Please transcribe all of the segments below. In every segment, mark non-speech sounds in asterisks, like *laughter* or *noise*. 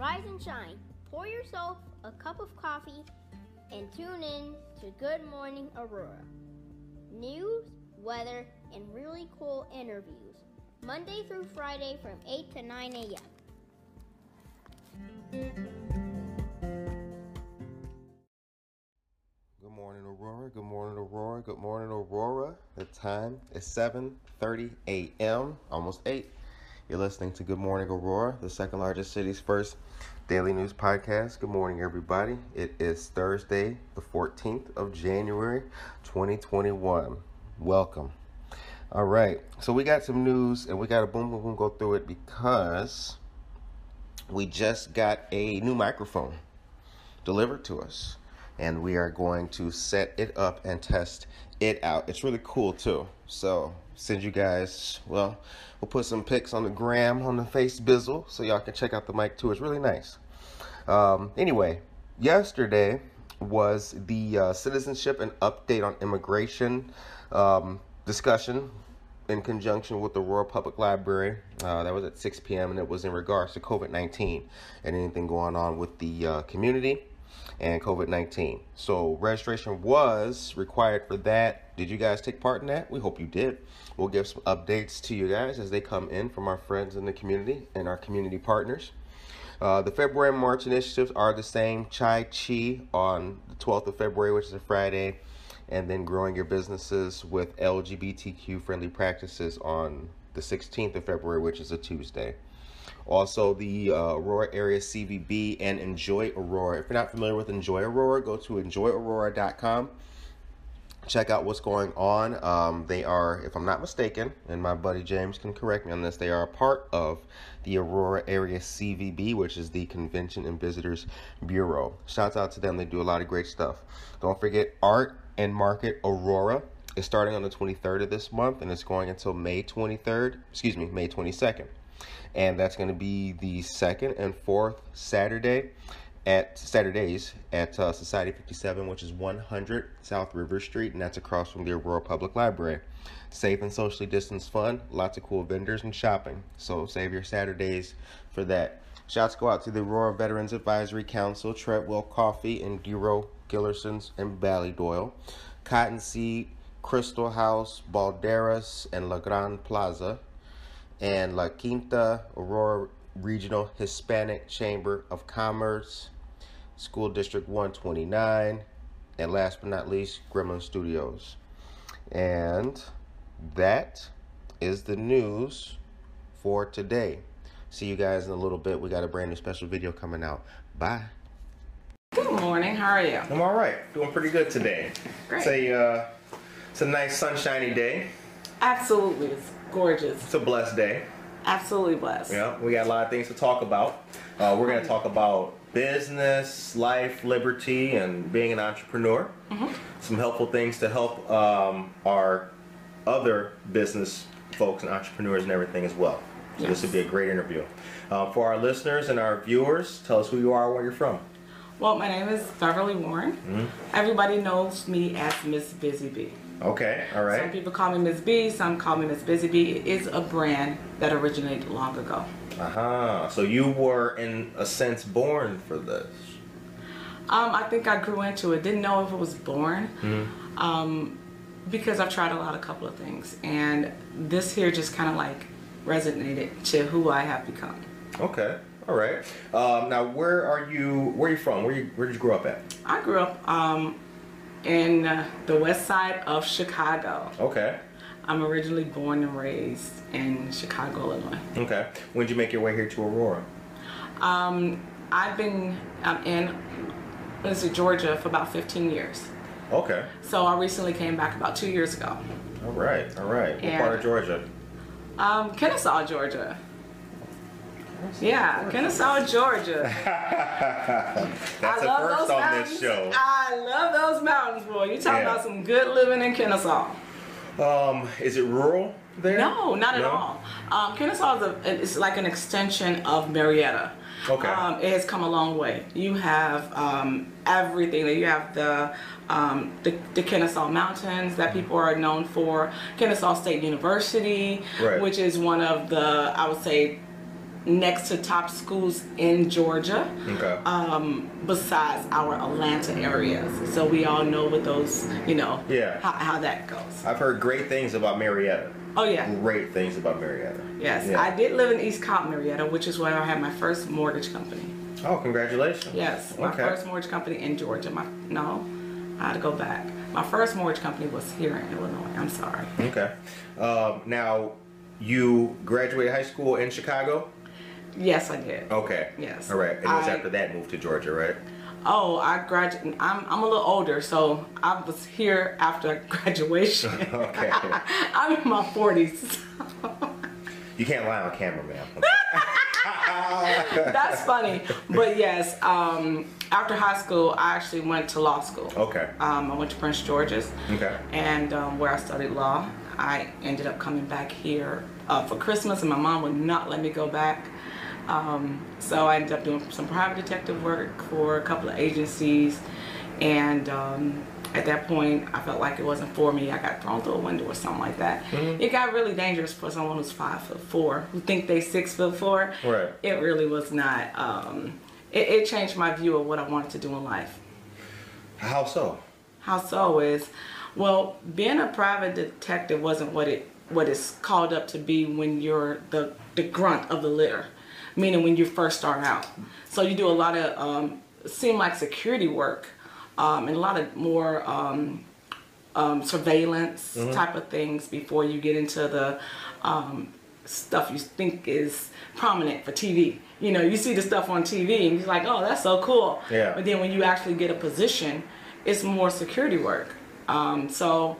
Rise and shine. Pour yourself a cup of coffee and tune in to Good Morning Aurora. News, weather, and really cool interviews. Monday through Friday from 8 to 9 a.m. Good morning, Aurora. Good morning, Aurora. Good morning, Aurora. The time is 7:30 a.m. Almost 8. You're listening to Good Morning Aurora, the second largest city's first daily news podcast. Good morning, everybody. It is Thursday, the 14th of January, 2021. Welcome. All right. So we got some news and we got to boom boom boom go through it because we just got a new microphone delivered to us and we are going to set it up and test it out. It's really cool too. So send you guys, well, we'll put some pics on the gram, on the face bizzle, so y'all can check out the mic too. It's really nice. Um, anyway, yesterday was the uh, citizenship and update on immigration um, discussion in conjunction with the Aurora Public Library. Uh, that was at 6 p.m. and it was in regards to COVID 19 and anything going on with the uh, community and COVID 19. So, registration was required for that. Did you guys take part in that? We hope you did. We'll give some updates to you guys as they come in from our friends in the community and our community partners. Uh, the February and March initiatives are the same. Chai Chi on the 12th of February, which is a Friday, and then growing your businesses with LGBTQ friendly practices on the 16th of February, which is a Tuesday. Also, the uh, Aurora area CVB and Enjoy Aurora. If you're not familiar with Enjoy Aurora, go to enjoyaurora.com. Check out what's going on. Um, they are, if I'm not mistaken, and my buddy James can correct me on this, they are a part of the Aurora area CVB, which is the Convention and Visitors Bureau. Shouts out to them. They do a lot of great stuff. Don't forget Art and Market Aurora is starting on the 23rd of this month and it's going until May 23rd, excuse me, May 22nd and that's going to be the second and fourth Saturday at Saturdays at uh, Society 57, which is 100 South River Street, and that's across from the Aurora Public Library. Safe and socially distanced fun, lots of cool vendors and shopping. So save your Saturdays for that. Shouts go out to the Aurora Veterans Advisory Council, Treadwell Coffee, and Dero Gillersons and bally Ballydoyle, Cottonseed, Crystal House, Balderas, and La Gran Plaza, and La Quinta Aurora Regional Hispanic Chamber of Commerce, School District 129, and last but not least, Gremlin Studios. And that is the news for today. See you guys in a little bit. We got a brand new special video coming out. Bye. Good morning. How are you? I'm all right. Doing pretty good today. Great. It's a, uh, it's a nice sunshiny day. Absolutely. It's gorgeous. It's a blessed day. Absolutely blessed. Yeah, we got a lot of things to talk about. Uh, we're going to talk about business, life, liberty, and being an entrepreneur. Mm-hmm. Some helpful things to help um, our other business folks and entrepreneurs and everything as well. So this would be a great interview. Uh, for our listeners and our viewers, tell us who you are, where you're from. Well, my name is Beverly Warren. Mm-hmm. Everybody knows me as Miss Busy Bee. Okay, all right. Some people call me Miss B, some call me Miss Busy Bee. It is a brand that originated long ago. Uh huh. So you were, in a sense, born for this. Um, I think I grew into it. Didn't know if it was born. Mm-hmm. Um, because I've tried a lot, a couple of things, and this here just kind of like resonated to who I have become. Okay, all right. Um, now, where are you? Where are you from? Where you? Where did you grow up at? I grew up um, in uh, the west side of Chicago. Okay. I'm originally born and raised in Chicago, Illinois. Okay. When did you make your way here to Aurora? Um, I've been um, in is it, Georgia for about 15 years. Okay. So I recently came back about two years ago. All right. All right. What And- part of Georgia? Um, Kennesaw, Georgia. Yeah, Kennesaw, Georgia. *laughs* That's I a love first those on mountains. this show. I love those mountains, boy. You talking Yeah. about some good living in Kennesaw? Um, is it rural there? No, not at all. Um, Kennesaw is a, it's like an extension of Marietta. Okay. Um, it has come a long way. You have um, everything. You have the, um, the the Kennesaw Mountains that people are known for. Kennesaw State University, Right. which is one of the I would say next to top schools in Georgia. Okay. Um, besides our Atlanta areas, so we all know what those, you know, Yeah. how, how that goes. I've heard great things about Marietta. Oh yeah, Great things about Marietta. yes. Yeah. I did live in East Compton, Marietta, which is where I had my first mortgage company. Oh, congratulations. Yes, my Okay. first mortgage company in Georgia. My no, I had to go back. My first mortgage company was here in Illinois. I'm sorry. Okay. Um, now, you graduated high school in Chicago. Yes, I did. Okay. Yes. All right. And it was I- after that moved to Georgia, right? Oh, I graduated. I'm, I'm a little older, so I was here after *laughs* graduation. *laughs* Okay. *laughs* I'm in my 40s. You can't lie on camera, man. That's funny. But yes, um, after high school, I actually went to law school. Okay. Um, I went to Prince George's. Okay. And um, where I studied law, I ended up coming back here uh, for Christmas, and my mom would not let me go back. Um, so I ended up doing some private detective work for a couple of agencies, and um, at that point, I felt like it wasn't for me. I got thrown through a window or something like that. It got really dangerous for someone who's five foot four, who think they six foot four. Right. It really was not. Um, it, it changed my view of what I wanted to do in life. How so? How so is, well, being a private detective wasn't what it what it's called up to be when you're the the grunt of the litter, meaning when you first start out. So you do a lot of um, seem like security work, um, and a lot of more um, um, surveillance type of things before you get into the um, stuff you think is prominent for TV. You know, you see the stuff on TV and you're like, oh, that's so cool. Yeah. But then when you actually get a position, it's more security work. Um, so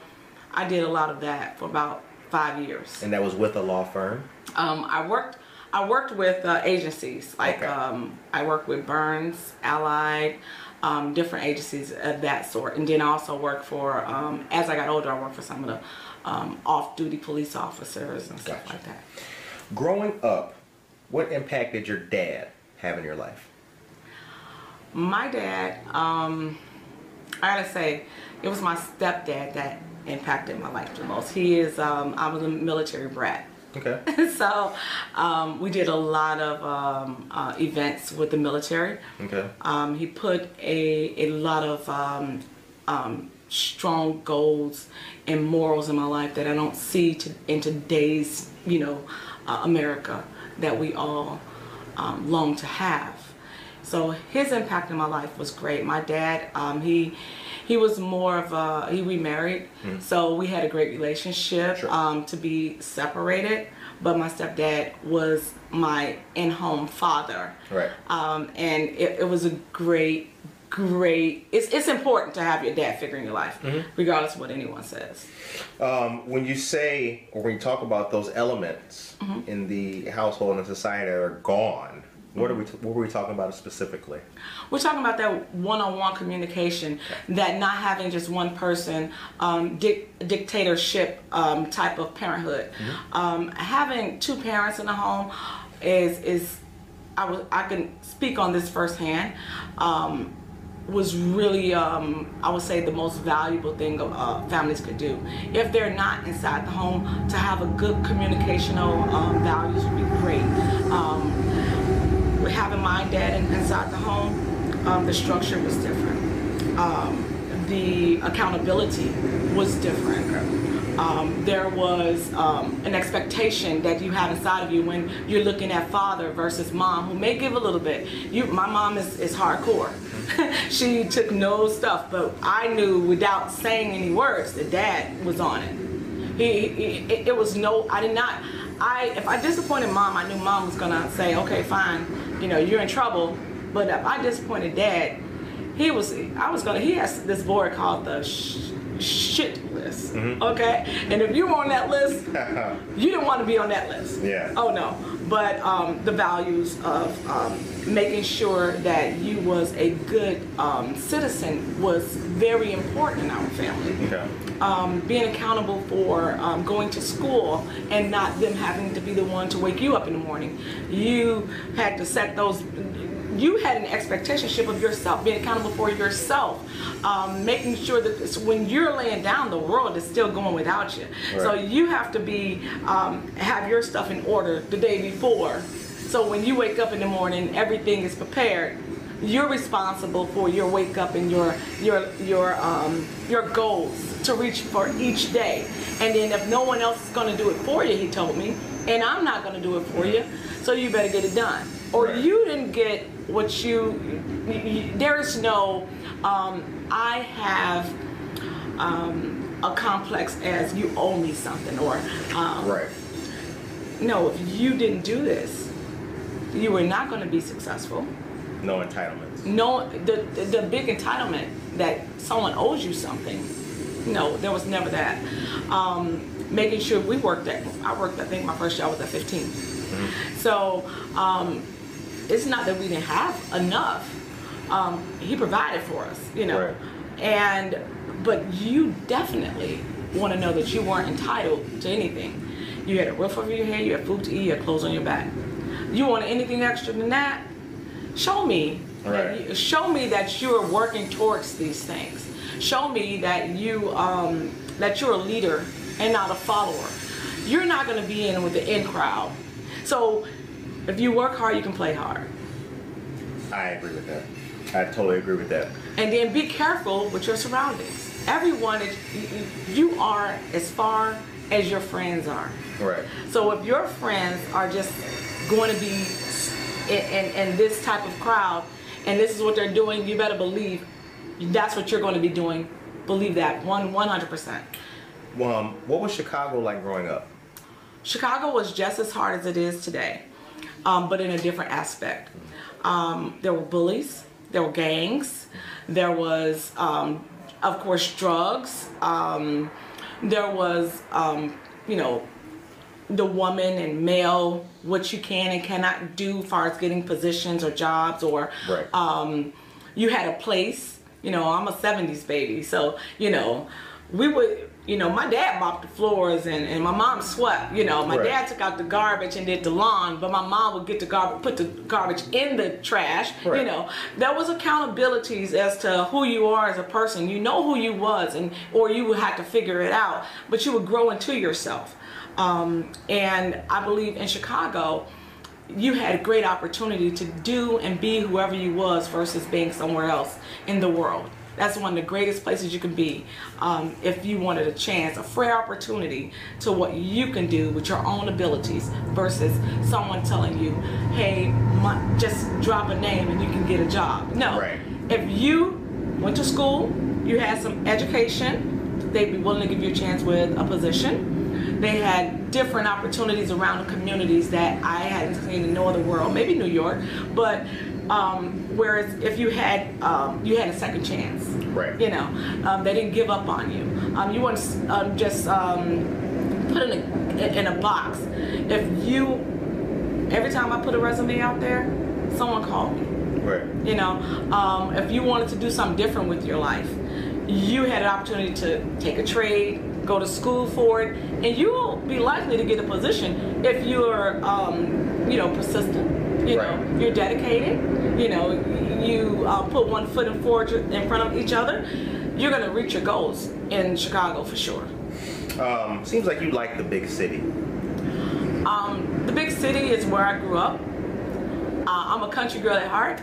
I did a lot of that for about five years. And that was with a law firm. Um, I worked. I worked with uh, agencies like Okay. um, I worked with Burns, Allied, um, different agencies of that sort, and then I also worked for. Um, as I got older, I worked for some of the um, off-duty police officers and stuff like that. Growing up, what impact did your dad have in your life? My dad, um, I gotta say, it was my stepdad that impacted my life the most. He is. Um, I was a military brat. Okay. *laughs* so um, we did a lot of um, uh, events with the military. Okay. Um, he put a, a lot of um, um, strong goals and morals in my life that I don't see to, in today's, you know, uh, America that we all um, long to have. So his impact in my life was great. My dad, um, he he was more of a he remarried, so we had a great relationship. Sure. Um, to be separated, but my stepdad was my in-home father. Right. Um, and it, it was a great, great. It's it's important to have your dad figure in your life, regardless of what anyone says. Um, when you say, or when you talk about those elements Mm-hmm. in the household and society that are gone, what are we? what were we talking about specifically? We're talking about that one-on-one communication, that not having just one person, um, dic- dictatorship um, type of parenthood. Um, having two parents in the home is is I was I can speak on this firsthand. Um, was really um, I would say the most valuable thing uh, families could do. If they're not inside the home, to have a good communicational um, values would be great. With having my dad in, inside the home, um, the structure was different. Um, the accountability was different. Um, there was um, an expectation that you have inside of you when you're looking at father versus mom, who may give a little bit. You, my mom is, is hardcore. *laughs* she took no stuff, but I knew without saying any words that dad was on it. He, he it, it was no, I did not. I if I disappointed mom, I knew mom was gonna say, okay, fine, you know, you're in trouble. But if I disappointed dad, he was, I was gonna. He has this board called the sh- shit list. Mm-hmm. Okay, and if you were on that list, *laughs* you didn't want to be on that list. Yeah. Oh no. But um, the values of um, making sure that you was a good um, citizen was very important in our family Okay. um, being accountable for um, going to school and not them having to be the one to wake you up in the morning. You had to set those. You had an expectation of yourself, being accountable for yourself, um, making sure that this, when you're laying down, the world is still going without you. So you have to be um, have your stuff in order the day before, So when you wake up in the morning, everything is prepared. You're responsible for your wake up and your your your um, your goals to reach for each day. And then if no one else is going to do it for you, he told me, and I'm not going to do it for you, so you better get it done. Or Right. you didn't get what you, there is no um, I have um, a complex as you owe me something or um, Right. no if you didn't do this you were not going to be successful No entitlements. no the, the the big entitlement that someone owes you something no there was never that um, making sure we worked at i worked i think my first job was at 15 so um, it's not that we didn't have enough um, he provided for us you know. Right. and but you definitely want to know that you weren't entitled to anything. You had a roof over your head you had food to eat you had clothes on your back. You want anything extra than that? Show me that Right. you, show me that you're working towards these things. Show me that you um, that you're a leader and not a follower. You're not going to be in with the in crowd. So if you work hard you can play hard I agree with that. I totally agree with that. and then be careful with your surroundings everyone is you- you are as far as your friends are Right. so if your friends are just going to be in, in, in this type of crowd and this is what they're doing, you better believe that's what you're going to be doing. Believe that one 100%. Um, what was Chicago like growing up? Chicago was just as hard as it is today, um, but in a different aspect. Um, there were bullies, there were gangs, there was, um, of course, drugs. Um, there was, um, you know, the woman and male, what you can and cannot do as far as getting positions or jobs or Right. um, you had a place. You know, I'm a 70s baby, so you know, we would. You know, my dad mopped the floors and, and my mom swept. You know, my Right. dad took out the garbage and did the lawn, but my mom would get the garbage, put the garbage in the trash. You know, there was accountabilities as to who you are as a person. You know who you was, and or you would have to figure it out, but you would grow into yourself. Um, and I believe in Chicago, you had a great opportunity to do and be whoever you was versus being somewhere else in the world. That's one of the greatest places you can be um, if you wanted a chance, a fair opportunity to what you can do with your own abilities versus someone telling you, hey, my, just drop a name and you can get a job. No. Right. If you went to school, you had some education, they'd be willing to give you a chance with a position. They had different opportunities around the communities that I hadn't seen in no other world, maybe New York, but um, whereas if you had um, you had a second chance, Right. You know, um, they didn't give up on you. Um, you weren't um, just um, put in a in a box. If you every time I put a resume out there, someone called me. Right. You know, um, if you wanted to do something different with your life, you had an opportunity to take a trade, go to school for it, and you will be likely to get a position if you're, um, you know, persistent. You Right. know, you're dedicated. You know, you uh, put one foot in forward in front of each other. You're gonna reach your goals in Chicago for sure. Um, seems like you like the big city. Um, the big city is where I grew up. Uh, I'm a country girl at heart.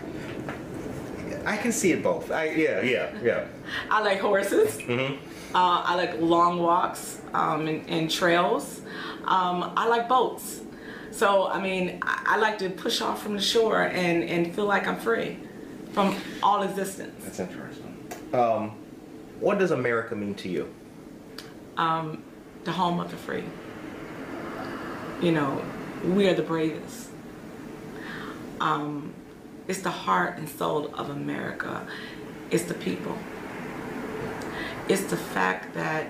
I can see it both. I yeah yeah yeah. *laughs* I like horses. Mm-hmm. Uh, I like long walks um, and, and trails. Um, I like boats. So, I mean, I, I like to push off from the shore and, and feel like I'm free from all existence. That's interesting. Um, what does America mean to you? Um, the home of the free. You know, we are the bravest. Um, it's the heart and soul of America. It's the people. It's the fact that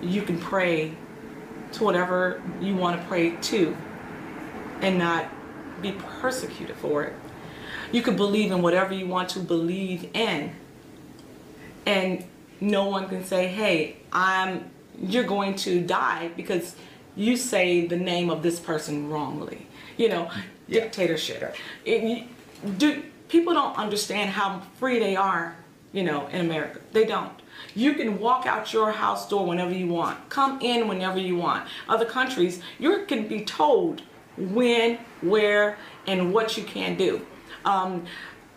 you can pray to whatever you want to pray to and not be persecuted for it. You can believe in whatever you want to believe in and no one can say, "Hey, I'm you're going to die because you say the name of this person wrongly." You know, Yeah. dictatorship. Gotcha. It- do people don't understand how free they are, you know, in America. They don't. You can walk out your house door whenever you want. Come in whenever you want. Other countries, you can be told when, where, and what you can do. Um,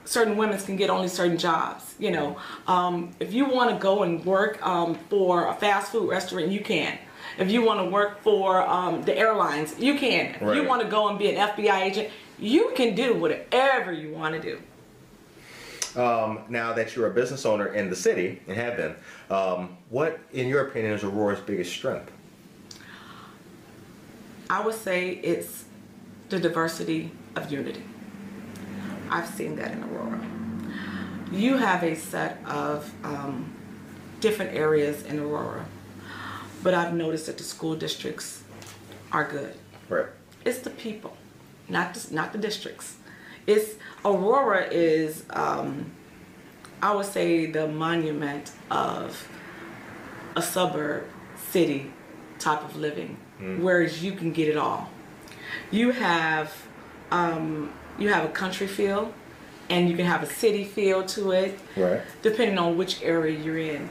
certain women can get only certain jobs. You know, um, if you want to go and work um, for a fast food restaurant, you can. If you want to work for um, the airlines, you can. If you want to go and be an FBI agent, you can do whatever you want to do. Um, now that you're a business owner in the city and have been, um, what, in your opinion, is Aurora's biggest strength? I would say it's the diversity of unity. I've seen that in Aurora. You have a set of um, different areas in Aurora, but I've noticed that the school districts are good. Right. It's the people, not the, not the districts. It's Aurora is, um, I would say, the monument of a suburb city type of living, whereas you can get it all. You have um, you have a country feel, and you can have a city feel to it, Right. depending on which area you're in.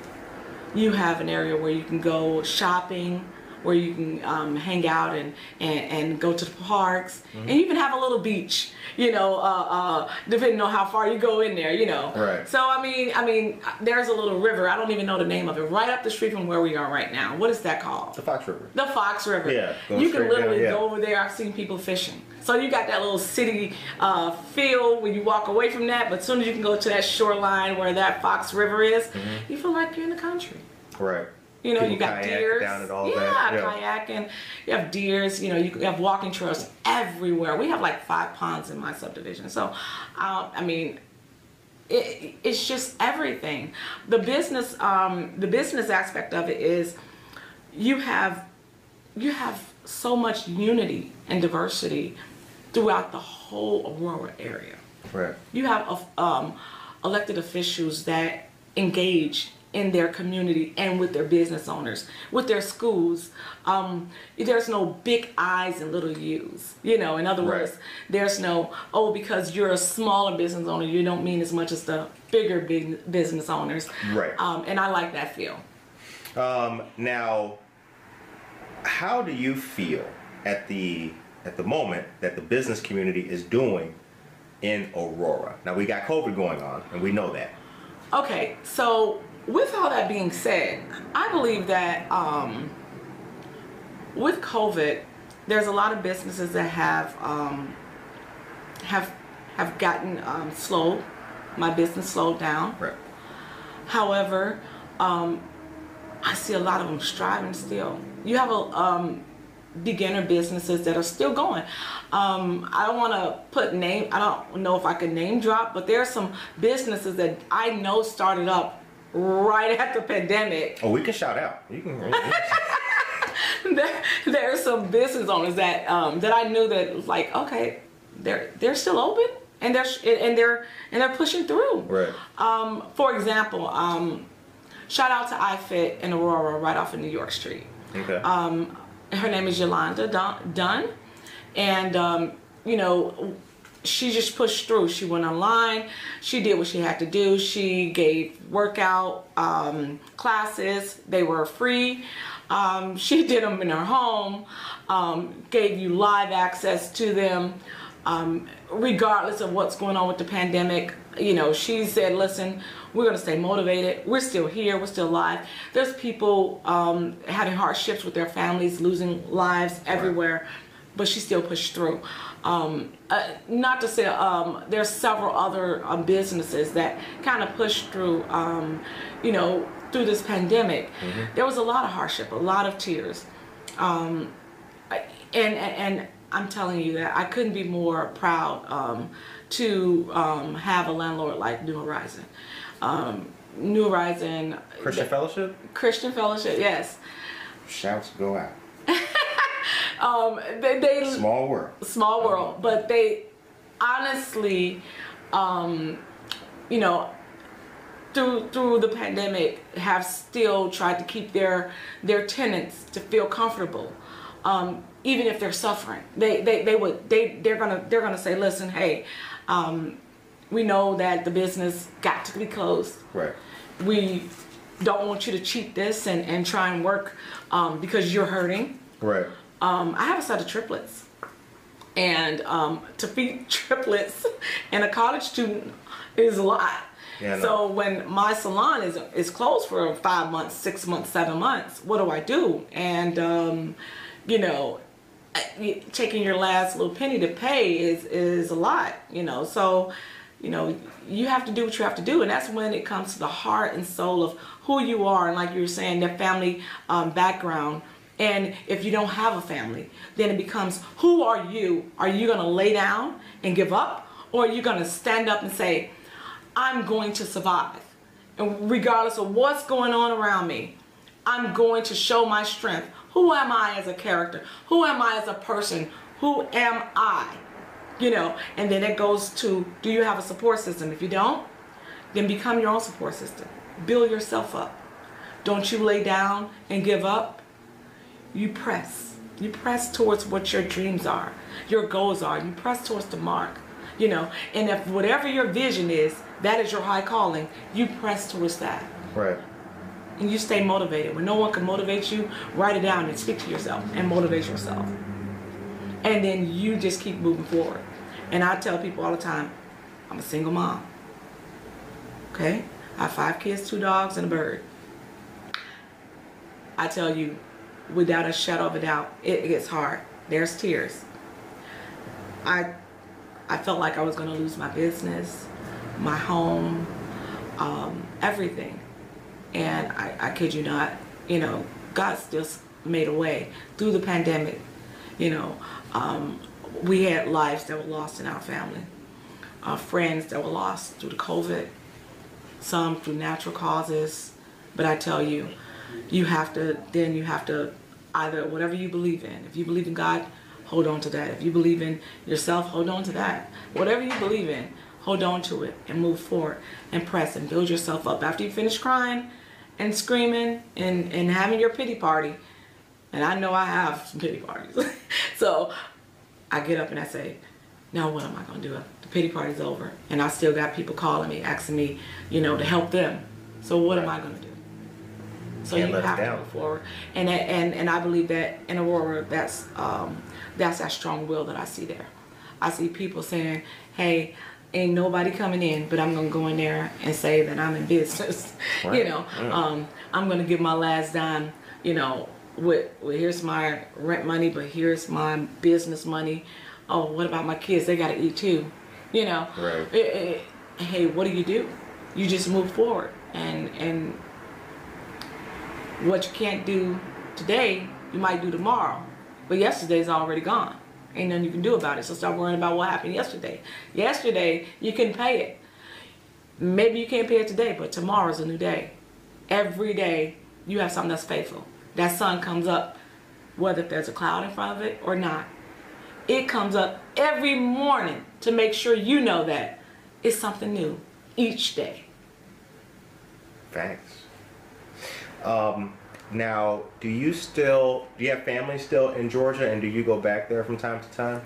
You have an area where you can go shopping, where you can um, hang out and, and, and go to the parks, and even have a little beach, you know, uh, uh, depending on how far you go in there, you know. Right. So I mean, I mean, there's a little river. I don't even know the name of it. Right up the street from where we are right now. What is that called? The Fox River. The Fox River. Yeah, You can literally down, yeah. go over there. I've seen people fishing. So you got that little city uh, feel when you walk away from that, but as soon as you can go to that shoreline where that Fox River is, Mm-hmm. you feel like you're in the country. Right. You know, People you got deers. down and all yeah, that. Yeah. kayaking. You have deers. You know, you have walking trails everywhere. We have like five ponds in my subdivision. So, uh, I mean, it, it's just everything. The business, um, the business aspect of it is, you have, you have so much unity and diversity throughout the whole Aurora area Right. you have um, elected officials that engage in their community and with their business owners, with their schools. Um, there's no big I's and little U's. You know, in other Right. words, there's no, oh, because you're a smaller business owner, you don't mean as much as the bigger big business owners. Right. Um, and I like that feel. Um, now, how do you feel at the at the moment that the business community is doing in Aurora? Now we got COVID going on, and we know that. Okay, so with all that being said, I believe that um, with COVID, there's a lot of businesses that have um, have have gotten um, slowed. My business slowed down. Right. However, um, I see a lot of them striving still. You have a um, beginner businesses that are still going. Um, I don't want to put name. I don't know if I can name drop, but there are some businesses that I know started up right after pandemic. Oh, we can shout out. You can. *laughs* there, there are some business owners that um, that I knew that was like, okay, they're they're still open and they're and they're and they're pushing through. Right. Um, for example, um, shout out to iFit in Aurora, right off of New York Street. Okay. Um, her name is Yolanda Dun- Dunn, and um, you know, she just pushed through. She went online. She did what she had to do. She gave workout um, classes. They were free. Um, she *laughs* did them in her home. Um, gave you live access to them, um, regardless of what's going on with the pandemic. You know, she said, "Listen, we're going to stay motivated. We're still here. We're still alive. There's people um, having hardships with their families, losing lives everywhere, but she still pushed through. Um, uh, not to say um, there's several other um, businesses that kind of pushed through. Um, you know, through this pandemic, there was a lot of hardship, a lot of tears, um, and, and and I'm telling you that I couldn't be more proud um, to um, have a landlord like New Horizon. Um, New Horizon Christian Fellowship. Christian Fellowship, yes. Shouts go out. *laughs* Um, they, they Small world. small world, but they honestly, um, you know, through through the pandemic, have still tried to keep their their tenants to feel comfortable, um, even if they're suffering. They they they would they they're gonna they're gonna say, listen, hey, um, we know that the business got to be closed. Right. We don't want you to cheat this and and try and work um, because you're hurting. Right. Um, I have a set of triplets. and um, to feed *laughs* triplets and a college student is a lot. Yeah, so when my salon is is closed for five months, six months, seven months, what do I do? And um, you know, taking your last little penny to pay is is a lot. You know, so you know you have to do what you have to do, and that's when it comes to the heart and soul of who you are, and like you were saying, the family um, background. And if you don't have a family, then it becomes who are you? Are you going to lay down and give up? Or are you going to stand up and say, I'm going to survive? And regardless of what's going on around me, I'm going to show my strength. Who am I as a character? Who am I as a person? Who am I? You know, and then it goes to do you have a support system? If you don't, then become your own support system. Build yourself up. Don't you lay down and give up you press. You press towards what your dreams are, your goals are. You press towards the mark, you know. And if whatever your vision is, that is your high calling, you press towards that. Right. And you stay motivated. When no one can motivate you, write it down and speak to yourself and motivate yourself. And then you just keep moving forward. And I tell people all the time, I'm a single mom. Okay? I have five kids, two dogs, and a bird. I tell you, without a shadow of a doubt, it, gets hard. There's tears. I I felt like I was gonna lose my business, my home, um, everything. And I, I kid you not, you know, God still made a way through the pandemic. You know, um, we had lives that were lost in our family, uh, friends that were lost through the COVID, some through natural causes. But I tell you, you have to, then you have to either whatever you believe in. If you believe in God, hold on to that. If you believe in yourself, hold on to that. Whatever you believe in, hold on to it and move forward and press and build yourself up. After you finish crying and screaming and, and having your pity party, and I know I have some pity parties. *laughs* so I get up and I say, now what am I going to do? The pity party's over. And I still got people calling me, asking me, you know, to help them. So what am I going to do? So you have to down. move forward. And, and, and I believe that in Aurora, that's, um, that's that strong will that I see there. I see people saying, hey, ain't nobody coming in, but I'm going to go in there and say that I'm in business. *laughs* you know, um, I'm going to give my last dime, you know, with, with here's my rent money, but here's my business money. Oh, what about my kids? They got to eat too. You know, Right. Eh, eh, hey, what do you do? You just move forward and, and what you can't do today, you might do tomorrow. But yesterday's already gone. Ain't nothing you can do about it. So stop worrying about what happened yesterday. Yesterday, you can pay it. Maybe you can't pay it today, but tomorrow's a new day. Every day, you have something that's faithful. That sun comes up, whether there's a cloud in front of it or not. It comes up every morning to make sure you know that it's something new each day. Thanks. Um, now, do you still do you have family still in Georgia, and do you go back there from time to time?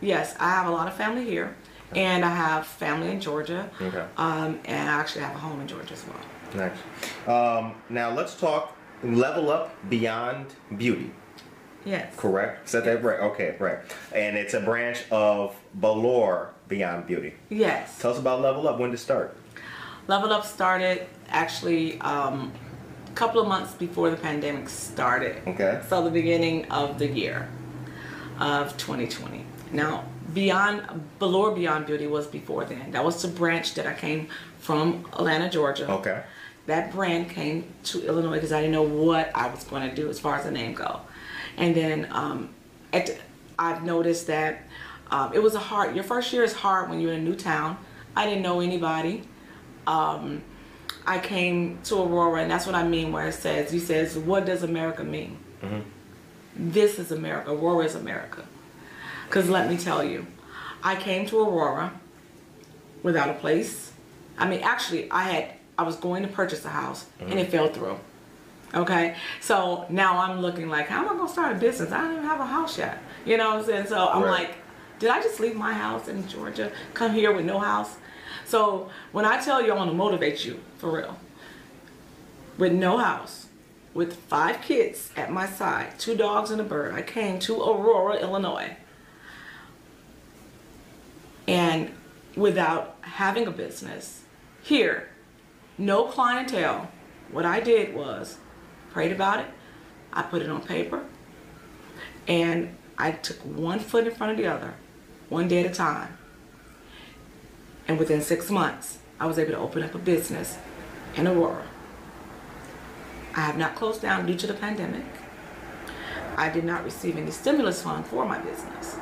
Yes, I have a lot of family here, and I have family in Georgia, Okay. um, and I actually have a home in Georgia as well. Nice. Um, now let's talk level up beyond beauty. Yes. Correct? Said that right? Okay, right. And it's a branch of Balor Beyond Beauty. Yes. Tell us about Level Up. When did it start? Level Up started actually um, couple of months before the pandemic started. Okay. So the beginning of the year of 2020. Now, Beyond Valor Beyond Beauty was before then. That was the branch that I came from Atlanta, Georgia. Okay. That brand came to Illinois because I didn't know what I was going to do as far as the name go. And then um, at, I've noticed that um, it was a hard. Your first year is hard when you're in a new town. I didn't know anybody. Um, I came to Aurora, and that's what I mean where it says, he says, what does America mean? Mm-hmm. This is America. Aurora is America. Because let me tell you, I came to Aurora without a place. I mean, actually, I had, I was going to purchase a house and it mm-hmm. fell through. Okay, so now I'm looking like, how am I gonna start a business? I don't even have a house yet. You know what I'm saying? So I'm Right. like, did I just leave my house in Georgia, come here with no house? So when I tell you I want to motivate you for real, with no house, with five kids at my side, two dogs and a bird, I came to Aurora, Illinois. And without having a business, here, no clientele, what I did was prayed about it, I put it on paper, and I took one foot in front of the other, one day at a time. And within six months, I was able to open up a business in Aurora. I have not closed down due to the pandemic. I did not receive any stimulus fund for my business.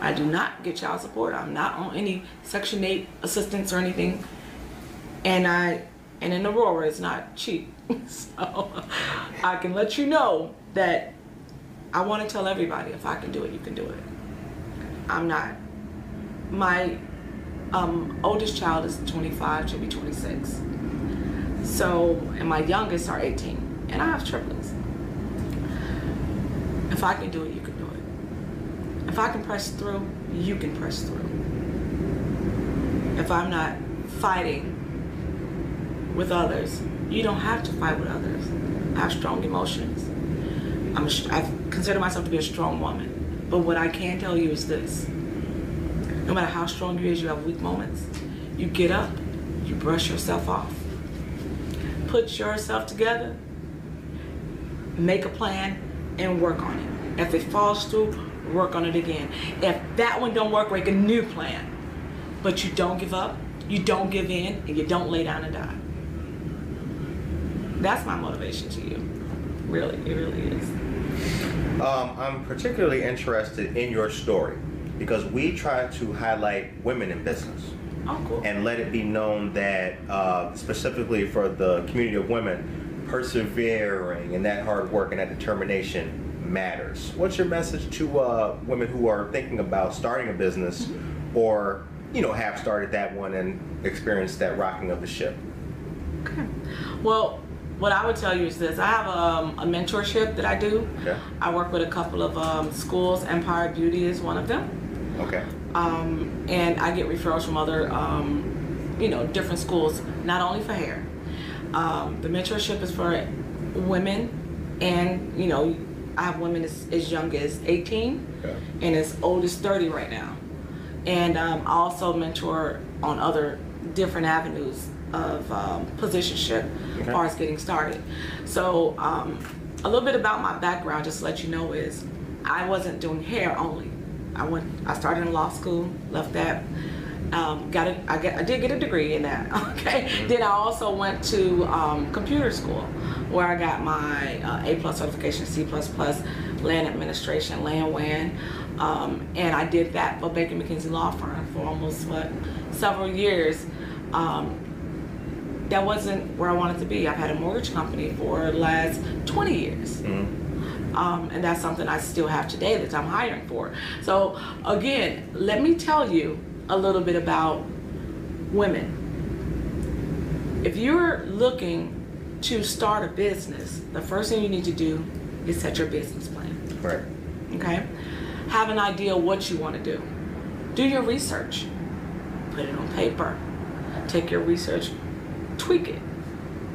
I do not get child support. I'm not on any Section 8 assistance or anything. And I and in Aurora it's not cheap. *laughs* so I can let you know that I want to tell everybody if I can do it, you can do it. I'm not. My um, oldest child is 25, should be 26. So, and my youngest are 18, and I have triplets. If I can do it, you can do it. If I can press through, you can press through. If I'm not fighting with others, you don't have to fight with others. I have strong emotions. I'm a, I consider myself to be a strong woman. But what I can tell you is this no matter how strong you is, you have weak moments. You get up, you brush yourself off, put yourself together, make a plan, and work on it. If it falls through, work on it again. If that one don't work, make a new plan. But you don't give up, you don't give in, and you don't lay down and die. That's my motivation to you. Really, it really is. Um, I'm particularly interested in your story because we try to highlight women in business Oh, cool. and let it be known that uh, specifically for the community of women, persevering and that hard work and that determination matters. What's your message to uh, women who are thinking about starting a business or you know have started that one and experienced that rocking of the ship? Okay. Well, what I would tell you is this: I have um, a mentorship that I do. Okay. I work with a couple of um, schools. Empire Beauty is one of them, Okay. um, and I get referrals from other, um, you know, different schools. Not only for hair. Um, the mentorship is for women, and you know, I have women as, as young as 18 Okay. and as old as 30 right now. And um, I also mentor on other different avenues of um, positionship as far as getting started. So um, a little bit about my background, just to let you know, is I wasn't doing hair only. I went. I started in law school, left that. Um, got it. I, get, I did get a degree in that. *laughs* Okay. Then I also went to um, computer school, where I got my uh, A plus certification, C plus plus, LAN administration, LAN WAN, um, and I did that for Baker McKenzie Law Firm for almost what several years. Um, that wasn't where I wanted to be. I've had a mortgage company for the last 20 years. Um, and that's something I still have today that I'm hiring for. So, again, let me tell you a little bit about women. If you're looking to start a business, the first thing you need to do is set your business plan. Right. okay? Have an idea what you want to do. Do your research. Put it on paper. Take your research. Tweak it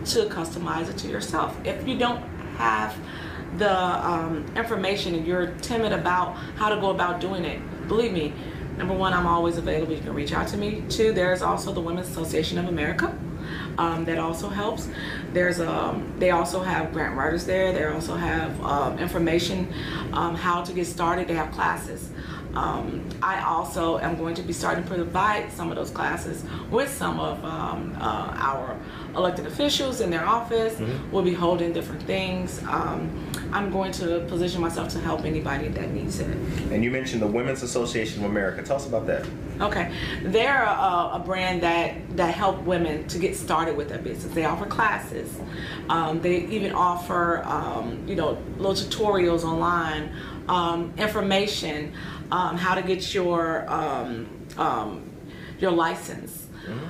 to customize it to yourself. If you don't have the um, information and you're timid about how to go about doing it believe me number one i'm always available you can reach out to me two there's also the women's association of america um, that also helps. There's um, they also have grant writers there. They also have um, information um, how to get started. They have classes. Um, I also am going to be starting to provide some of those classes with some of um, uh, our elected officials in their office. We'll be holding different things. Um, I'm going to position myself to help anybody that needs it. And you mentioned the Women's Association of America. Tell us about that. Okay, they're a, a brand that that help women to get started with their business. They offer classes. Um, they even offer um, you know little tutorials online, um, information, um, how to get your um, um, your license.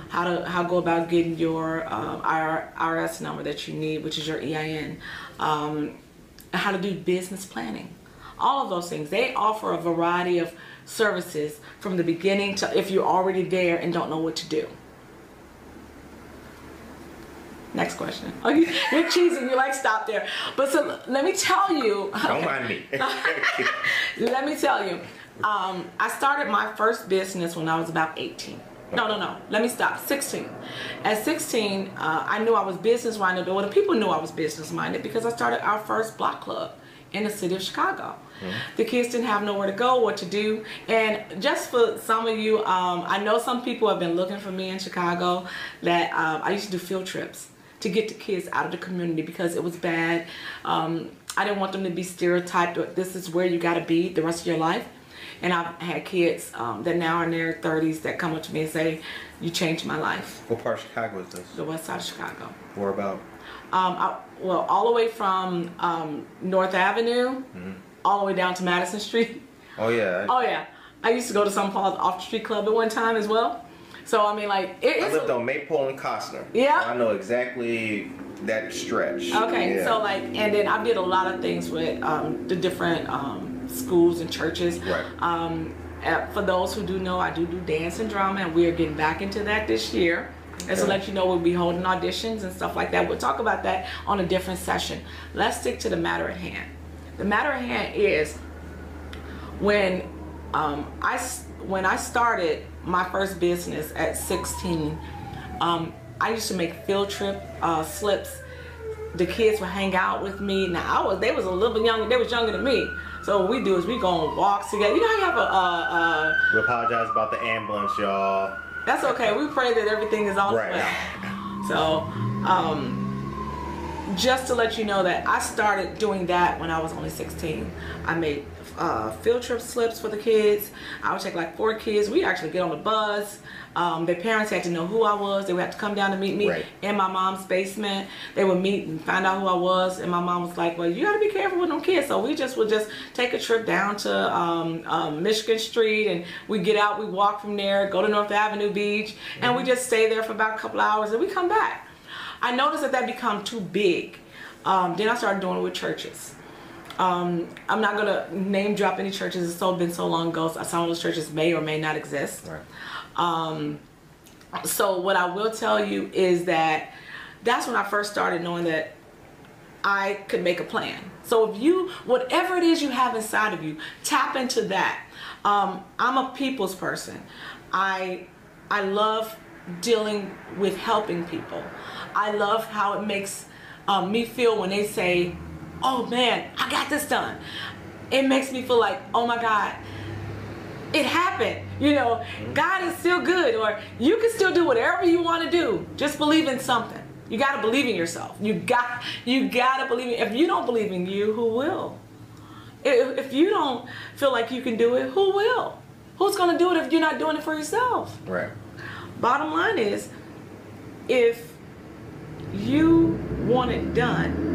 How to how go about getting your um, IR, IRS number that you need, which is your EIN. Um, how to do business planning. All of those things. They offer a variety of services from the beginning to if you're already there and don't know what to do. Next question. *laughs* Oh, you, you're cheesing you like stop there. But so let me tell you. Don't mind me. *laughs* let me tell you Um, I started my first business when I was about 18. No, no, no. Let me stop. 16. At 16, uh, I knew I was business minded. Well, the people knew I was business minded because I started our first block club in the city of Chicago. The kids didn't have nowhere to go, what to do. And just for some of you, um, I know some people have been looking for me in Chicago that um, I used to do field trips to get the kids out of the community because it was bad. Um, I didn't want them to be stereotyped. This is where you got to be the rest of your life. And I've had kids um, that now are in their 30s that come up to me and say, "You changed my life." What part of Chicago is this? The west side of Chicago. Where about? Um, I, well, all the way from um, North Avenue, all the way down to Madison Street. *laughs* Oh yeah. Oh yeah, I used to go to something Paul's Off the Street Club at one time as well. So I mean, like it, I lived on Maypole and Kostner. Yeah. So I know exactly that stretch. Okay, Yeah. so like, and then I did a lot of things with um, the different um, schools and churches. Right. Um, for those who do know, I do do dance and drama, and we are getting back into that this year. And to let you know, we'll be holding auditions and stuff like that. We'll talk about that on a different session. Let's stick to the matter at hand. The matter at hand is when um, I when I started my first business at 16, um, I used to make field trip uh, slips. The kids would hang out with me. Now I was they was a little bit younger. They was younger than me. So what we do is we go on walk together. You know how you have a uh, uh, We apologize about the ambulance, y'all. that's okay. We pray that everything is all Right. well. So, um, just to let you know that I started doing that when I was only 16. I made uh, field trip slips for the kids. I would take like four kids. We actually get on the bus. Um, their parents had to know who I was. They would have to come down to meet me Right. in my mom's basement. They would meet and find out who I was. And my mom was like, "Well, you got to be careful with them kids." So we just would just take a trip down to um, um, Michigan Street, and we get out. We walk from there, go to North Avenue Beach, and we just stay there for about a couple hours, and we come back. I noticed that that become too big. Um, then I started doing it with churches. Um, I'm not gonna name drop any churches. It's so been so long ago. So some of those churches may or may not exist. Right. Um, so what I will tell you is that that's when I first started knowing that I could make a plan. So if you, whatever it is you have inside of you, tap into that. Um, I'm a people's person. I, I love dealing with helping people. I love how it makes um, me feel when they say, "Oh man, I got this done." It makes me feel like, "Oh my God, it happened. You know, mm-hmm. God is still good, or you can still do whatever you want to do. Just believe in something. You got to believe in yourself. You got you got to believe in. If you don't believe in you, who will? If, if you don't feel like you can do it, who will? Who's going to do it if you're not doing it for yourself? Right. Bottom line is, if you want it done,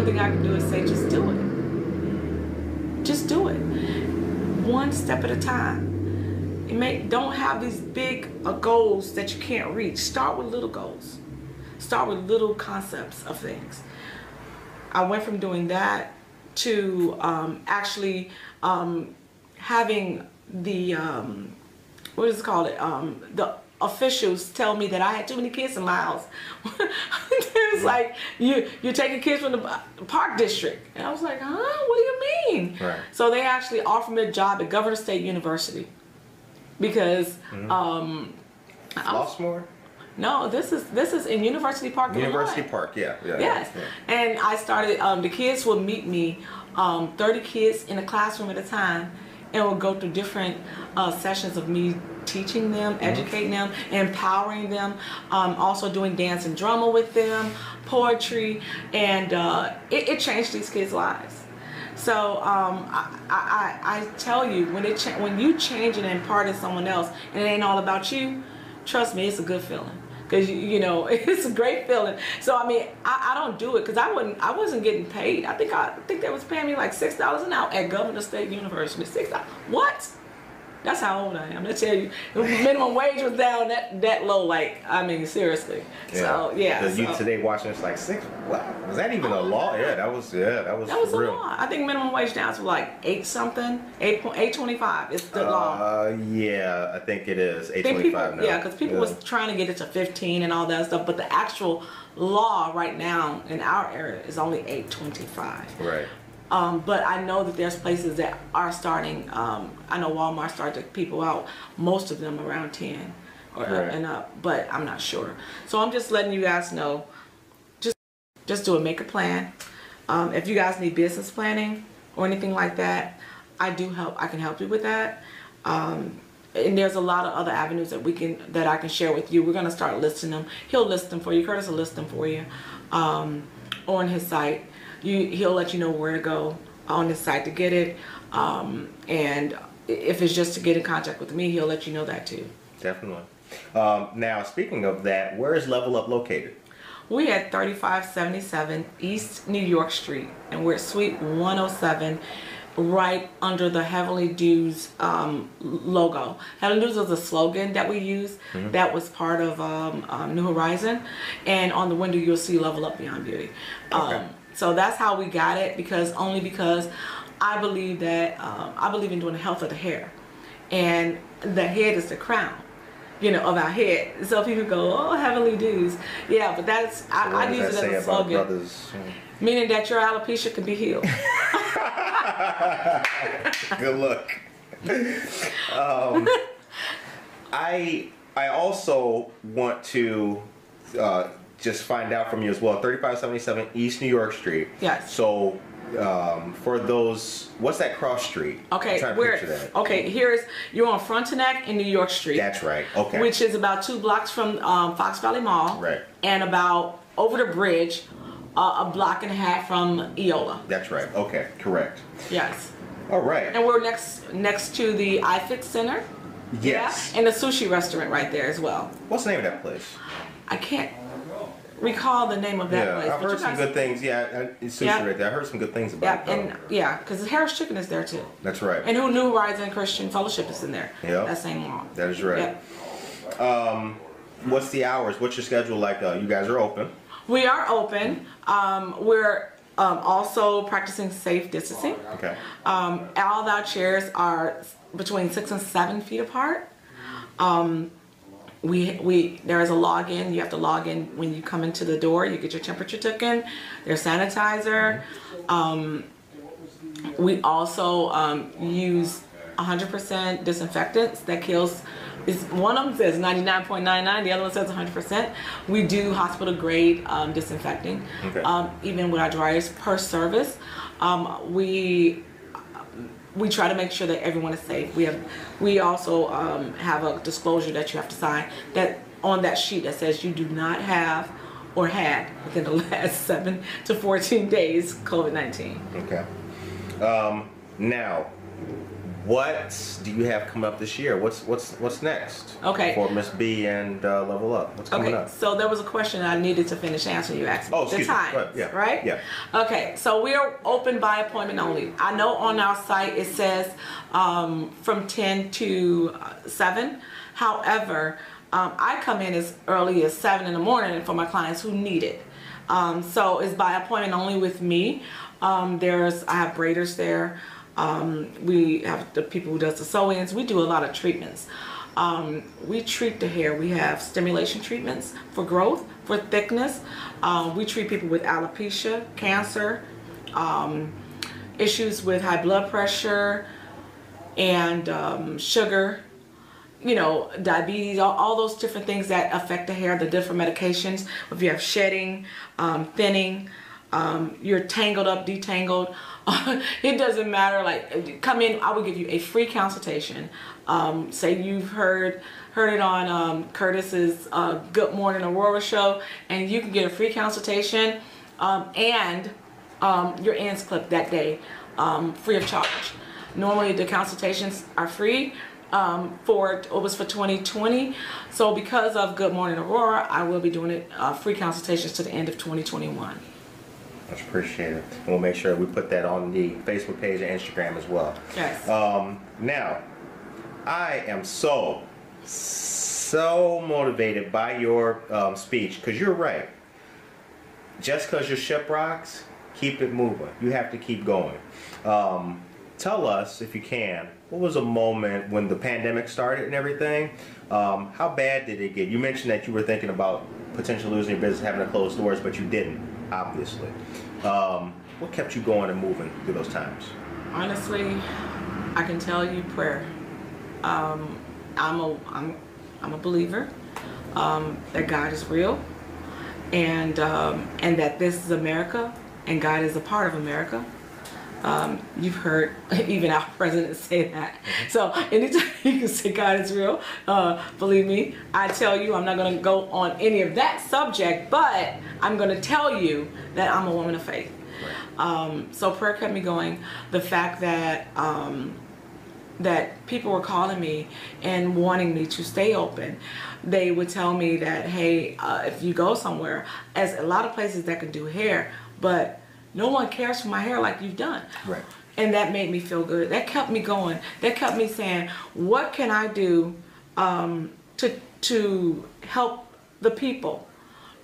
one thing I can do is say, just do it. Just do it. One step at a time. It may don't have these big uh, goals that you can't reach. Start with little goals. Start with little concepts of things. I went from doing that to um, actually um, having the um, what is it called? It um, the officials tell me that I had too many kids in my house. *laughs* it was like you you're taking kids from the park district, and I was like, huh? What do you mean? Right. So they actually offered me a job at Governor State University because um, was- Flossmoor? no, this is this is in University Park. University Illinois. Park, yeah. yeah Yes. yeah. And I started, um, the kids would meet me, um, 30 kids in a classroom at a time, and would go through different uh, sessions of me teaching them, educating them, empowering them, um, also doing dance and drama with them, poetry, and uh, it, it changed these kids' lives. So um, I, I, I tell you, when it when you change and impart in someone else, and it ain't all about you, trust me, it's a good feeling. Cause you, you know *laughs* it's a great feeling. So I mean, I, I don't do it because I wouldn't. I wasn't getting paid. I think I, I think they was paying me like six dollars an hour at Governor State University. Six dollars. What? That's how old I am. I tell you, the minimum wage was down that that low. Like I mean, seriously. Yeah. So yeah. The youth today watching it's like six. What was that even a law? Yeah, that was yeah, that was, That was real. law. I think minimum wage down to like eight something, eight point eight twenty five. It's the law. Uh, yeah, I think it is eight twenty five I think twenty people, five now. yeah, because people Yeah. was trying to get it to fifteen and all that stuff, but the actual law right now in our area is only eight twenty five. right. Um, but I know that there's places that are starting. Um, I know Walmart started to people out. Most of them around ten or Right. and up, but I'm not sure. So I'm just letting you guys know. Just just do it. Make a plan. Um, if you guys need business planning or anything like that, I do help. I can help you with that. Um, and there's a lot of other avenues that we can that I can share with you. We're gonna start listing them. He'll list them for you. Curtis will list them for you um, on his site. You he'll let you know where to go on his site to get it. Um, and if it's just to get in contact with me, he'll let you know that too. Definitely. Um, now, speaking of that, where is Level Up located? We at 3577 East New York Street, and we're at Suite 107, right under the Heavenly Dews um, logo. Heavenly Dews was a slogan that we used. That was part of um, um, New Horizon, and on the window you'll see Level Up Beyond Beauty. Okay. So that's how we got it, because only because I believe that um, I believe in doing the health of the hair, and the head is the crown you know, of our head. So people go, oh, heavenly dews. Yeah, but that's, I, What I use that it as a slogan. brothers? Meaning that your alopecia can be healed. *laughs* Good luck. um, *laughs* I I also want to uh, just find out from you as well. Thirty five seventy seven East New York Street. Yes. So um, for those, what's that cross street? Okay, where, picture that. okay, here's, you're on Frontenac in New York Street. That's right. Okay. Which is about two blocks from um, Fox Valley Mall. Right. And about over the bridge, uh, a block and a half from Eola. That's right. Okay. Correct. Yes. All right. And we're next next to the iFix Center. Yes. Yeah. And the sushi restaurant right there as well. What's the name of that place? I can't recall the name of that yeah, place. I've heard some good things. Yeah, it's sushi Yeah. right there. I heard some good things Yeah, about it. and yeah, because Harold's Chicken is there too. That's right. And who knew Horizon Christian Fellowship is in there? Yeah. That same mall. That is right. Yep. What's the hours? What's your schedule like? Uh, you guys are open. We are open. Um, we're um, also practicing safe distancing. Okay. Um, all of our chairs are between six and seven feet apart. Um, we we there is a login. You have to log in when you come into the door. You get your temperature taken. There's sanitizer. Um, we also um, use 100% disinfectants that kills. Is one of them says 99.99, the other one says 100%. We do hospital grade um, disinfecting, Okay. um, even with our dryers per service. Um, we we try to make sure that everyone is safe. We have we also um, have a disclosure that you have to sign that on that sheet that says you do not have or had within the *laughs* last seven to 14 days COVID 19. Okay. Um, now, what do you have coming up this year? What's what's what's next? Okay. For Miss B and uh, Level Up. What's coming Okay, up? so there was a question I needed to finish answering. You asked me. Oh, the excuse me. times, Yeah, right? yeah. Okay, so we are open by appointment only. I know on our site it says um, from 10 to uh, 7. However, um, I come in as early as 7 in the morning for my clients who need it. Um, so it's by appointment only with me. Um, there's I have braiders there. Um, we have the people who does the sew-ins. We do a lot of treatments. Um, we treat the hair. We have stimulation treatments for growth, for thickness. Um, we treat people with alopecia, cancer, um, issues with high blood pressure, and um, sugar. You know, diabetes, all, all those different things that affect the hair, the different medications. If you have shedding, um, thinning, you're tangled up, detangled. *laughs* it doesn't matter. Like, come in. I will give you a free consultation. Um, say you've heard heard it on um, Curtis's uh, Good Morning Aurora show, and you can get a free consultation um, and um, your ends clip that day, um, free of charge. Normally the consultations are free. Um, for it was for 2020, so because of Good Morning Aurora, I will be doing it uh, free consultations to the end of 2021. Much appreciated. And we'll make sure we put that on the Facebook page and Instagram as well. Yes. Um, now, I am so, so motivated by your um, speech because you're right. Just because your ship rocks, keep it moving. You have to keep going. Um, tell us, if you can, what was a moment when the pandemic started and everything? Um, how bad did it get? You mentioned that you were thinking about potentially losing your business, having to close doors, but you didn't, obviously. Um, what kept you going and moving through those times? Honestly, I can tell you prayer. Um, I'm a I'm I'm a believer um, that God is real, and um, and that this is America, and God is a part of America. Um, you've heard *laughs* even our president *laughs* say that. So anytime *laughs* you can say God is real, uh, believe me, I tell you, I'm not going to go on any of that subject, but I'm going to tell you that I'm a woman of faith. Um, so prayer kept me going. The fact that um, that people were calling me and wanting me to stay open. They would tell me that, hey, uh, if you go somewhere, as a lot of places that can do hair, but no one cares for my hair like you've done. Right. And that made me feel good. That kept me going. That kept me saying, what can I do um, to to help the people?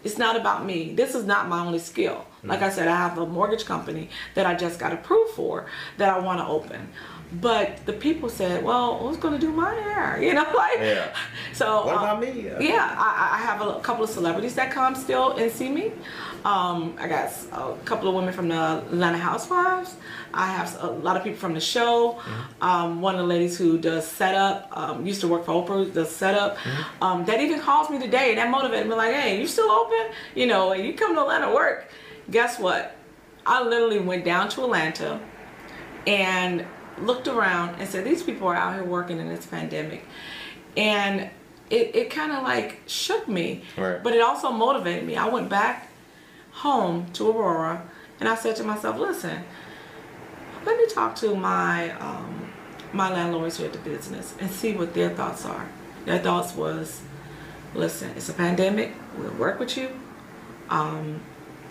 It's not about me. This is not my only skill. Like I said, I have a mortgage company that I just got approved for that I want to open. But the people said, "Well, who's going to do my hair?" *laughs* You know, like. Yeah. *laughs* So. What um, about me? Yeah, I, I have a couple of celebrities that come still and see me. Um, I got a couple of women from the Atlanta Housewives. I have a lot of people from the show. Um, one of the ladies who does setup um, used to work for Oprah, does setup. Um, that even calls me today. and That motivated me. Like, hey, you still open? You know, you come to Atlanta work. Guess what? I literally went down to Atlanta and looked around and said, these people are out here working in this pandemic. And it, it kind of like shook me, Right. but it also motivated me. I went back home to Aurora and I said to myself, listen, let me talk to my um, my landlords here at the business and see what their thoughts are. Their thoughts was, listen, it's a pandemic. We'll work with you. Um,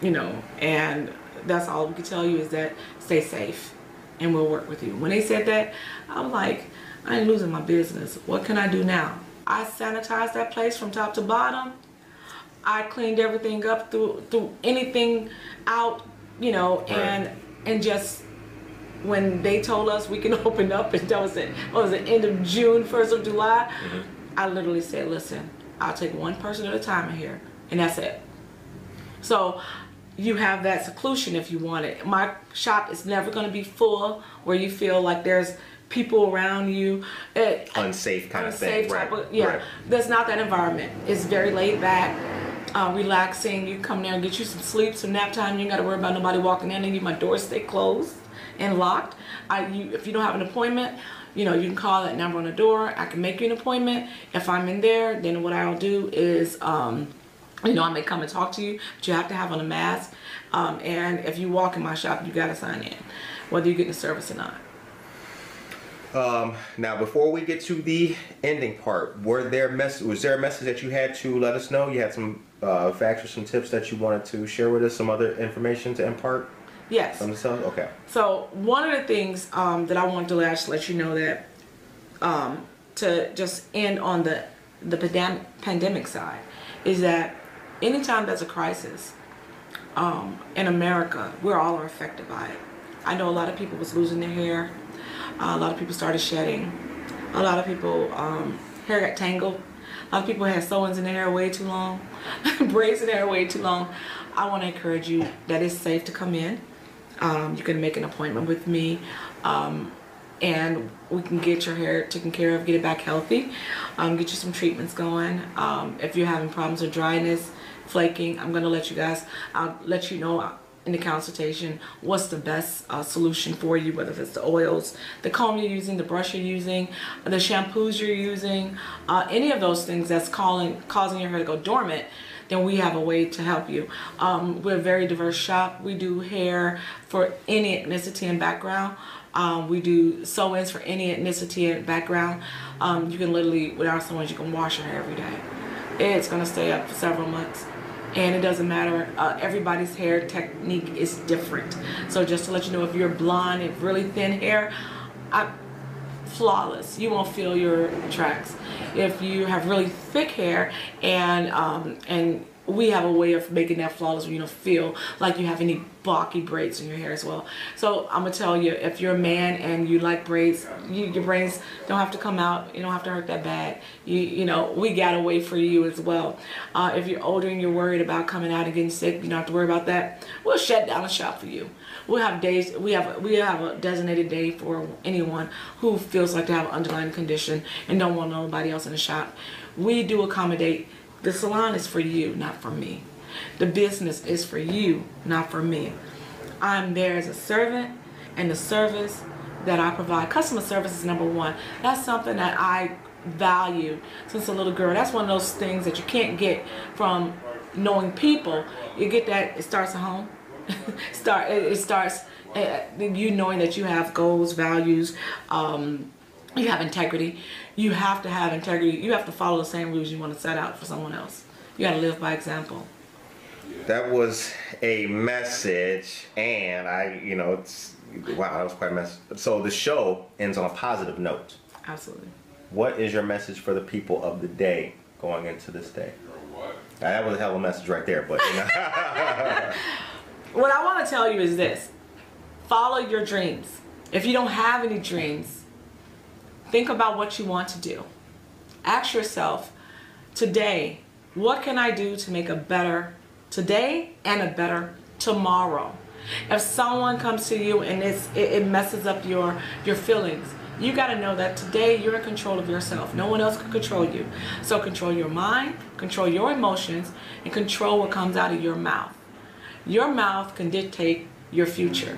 you know, and that's all we can tell you is that stay safe and we'll work with you. When they said that, I'm like, I ain't losing my business. What can I do now? I sanitized that place from top to bottom. I cleaned everything up through through anything out, you know, and and just when they told us we can *laughs* open up and that was it what was it end of June, first of July, mm-hmm. I literally said, Listen, I'll take one person at a time in here and that's it. So you have that seclusion if you want it. My shop is never going to be full where you feel like there's people around you. It, Unsafe kind of unsafe thing. type right. of- yeah, Right. that's not that environment. It's very laid back, uh, relaxing. You come there and get you some sleep, some nap time. You ain't got to worry about nobody walking in and you. My doors stay closed and locked. I, you, if you don't have an appointment, you know, you can call that number on the door. I can make you an appointment. If I'm in there, then what I'll do is, um, you know, I may come and talk to you, but you have to have on a mask. Um, and if you walk in my shop, you got to sign in, whether you're getting the service or not. Um, now, before we get to the ending part, were there mess- was there a message that you had to let us know? You had some uh, facts or some tips that you wanted to share with us, some other information to impart Yes. from the? Okay. So one of the things um, that I wanted to let, let you know that um, to just end on the the pandem- pandemic side is that anytime there's a crisis um, in America, we're all are affected by it. I know a lot of people was losing their hair. Uh, a lot of people started shedding. A lot of people um, hair got tangled. A lot of people had sew-ins in their hair way too long, *laughs* braids in their hair way too long. I want to encourage you that it's safe to come in. Um, you can make an appointment with me, um, and we can get your hair taken care of, get it back healthy, um, get you some treatments going. Um, if you're having problems with dryness, flaking, I'm gonna let you guys. I'll let you know in the consultation what's the best uh, solution for you, whether it's the oils, the comb you're using, the brush you're using, the shampoos you're using, uh, any of those things that's calling causing your hair to go dormant then we have a way to help you. Um, we're a very diverse shop. We do hair for any ethnicity and background. Um, we do sew-ins for any ethnicity and background. Um, you can literally, with our sew-ins, you can wash your hair every day. It's gonna stay up for several months. And it doesn't matter, uh, everybody's hair technique is different. So just to let you know, if you're blonde if really thin hair, I, flawless. You won't feel your tracks. If you have really thick hair and um, and we have a way of making that flawless you don't feel like you have any blocky braids in your hair as well. So i'm gonna tell you if you're a man and you like braids you, your braids don't have to come out. You don't have to hurt that bad. You you know we got a way for you as well. Uh, if you're older and you're worried about coming out and getting sick you don't have to worry about that. We'll shut down a shop for you. We'll have days we have we have a designated day for anyone who feels like they have an underlying condition and don't want nobody else in the shop. We do accommodate the salon is for you, not for me. The business is for you, not for me. I'm there as a servant, and the service that I provide, customer service is number one. That's something that I value since a little girl. That's one of those things that you can't get from knowing people. You get that, it starts at home. *laughs* Start. It starts, uh, you knowing that you have goals, values, um, you have integrity. You have to have integrity. You have to follow the same rules you want to set out for someone else. You got to live by example. That was a message, and I, you know, it's wow, that was quite a message. So the show ends on a positive note. Absolutely. What is your message for the people of the day going into this day? That was a hell of a message right there, but. You know. *laughs* what I want to tell you is this follow your dreams. If you don't have any dreams, Think about what you want to do. Ask yourself, today, what can I do to make a better today and a better tomorrow? If someone comes to you and it, it messes up your, your feelings, you got to know that today you're in control of yourself. No one else can control you. So control your mind, control your emotions, and control what comes out of your mouth. Your mouth can dictate your future.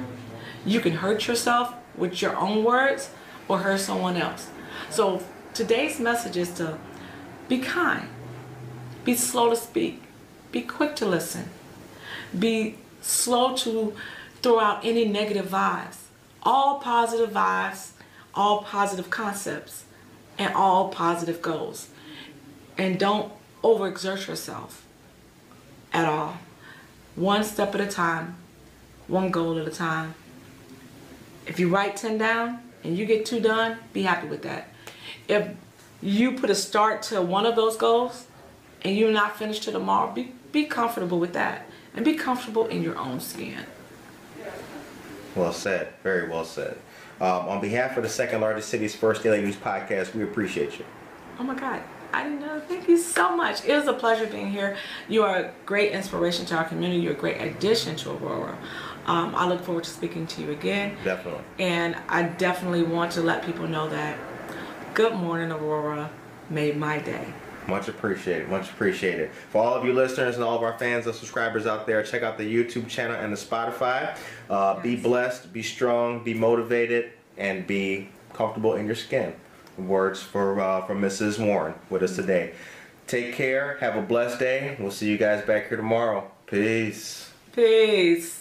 You can hurt yourself with your own words, or hurt someone else. So today's message is to be kind, be slow to speak, be quick to listen, be slow to throw out any negative vibes. All positive vibes, all positive concepts, and all positive goals. And don't overexert yourself at all. One step at a time, one goal at a time. If you write 10 down, and you get two done, be happy with that. If you put a start to one of those goals and you're not finished to tomorrow, be, be comfortable with that and be comfortable in your own skin. Well said. Very well said. Um, on behalf of the second largest city's first daily news podcast, we appreciate you. Oh my God. I didn't know. Thank you so much. It was a pleasure being here. You are a great inspiration to our community. You're a great addition to Aurora. Um, I look forward to speaking to you again. Definitely. And I definitely want to let people know that Good Morning Aurora made my day. Much appreciated. Much appreciated. For all of you listeners and all of our fans and subscribers out there, check out the YouTube channel and the Spotify. Uh, yes. Be blessed, be strong, be motivated, and be comfortable in your skin. Words for uh, from Mrs. Warren with us today. Take care. Have a blessed day. We'll see you guys back here tomorrow. Peace. Peace.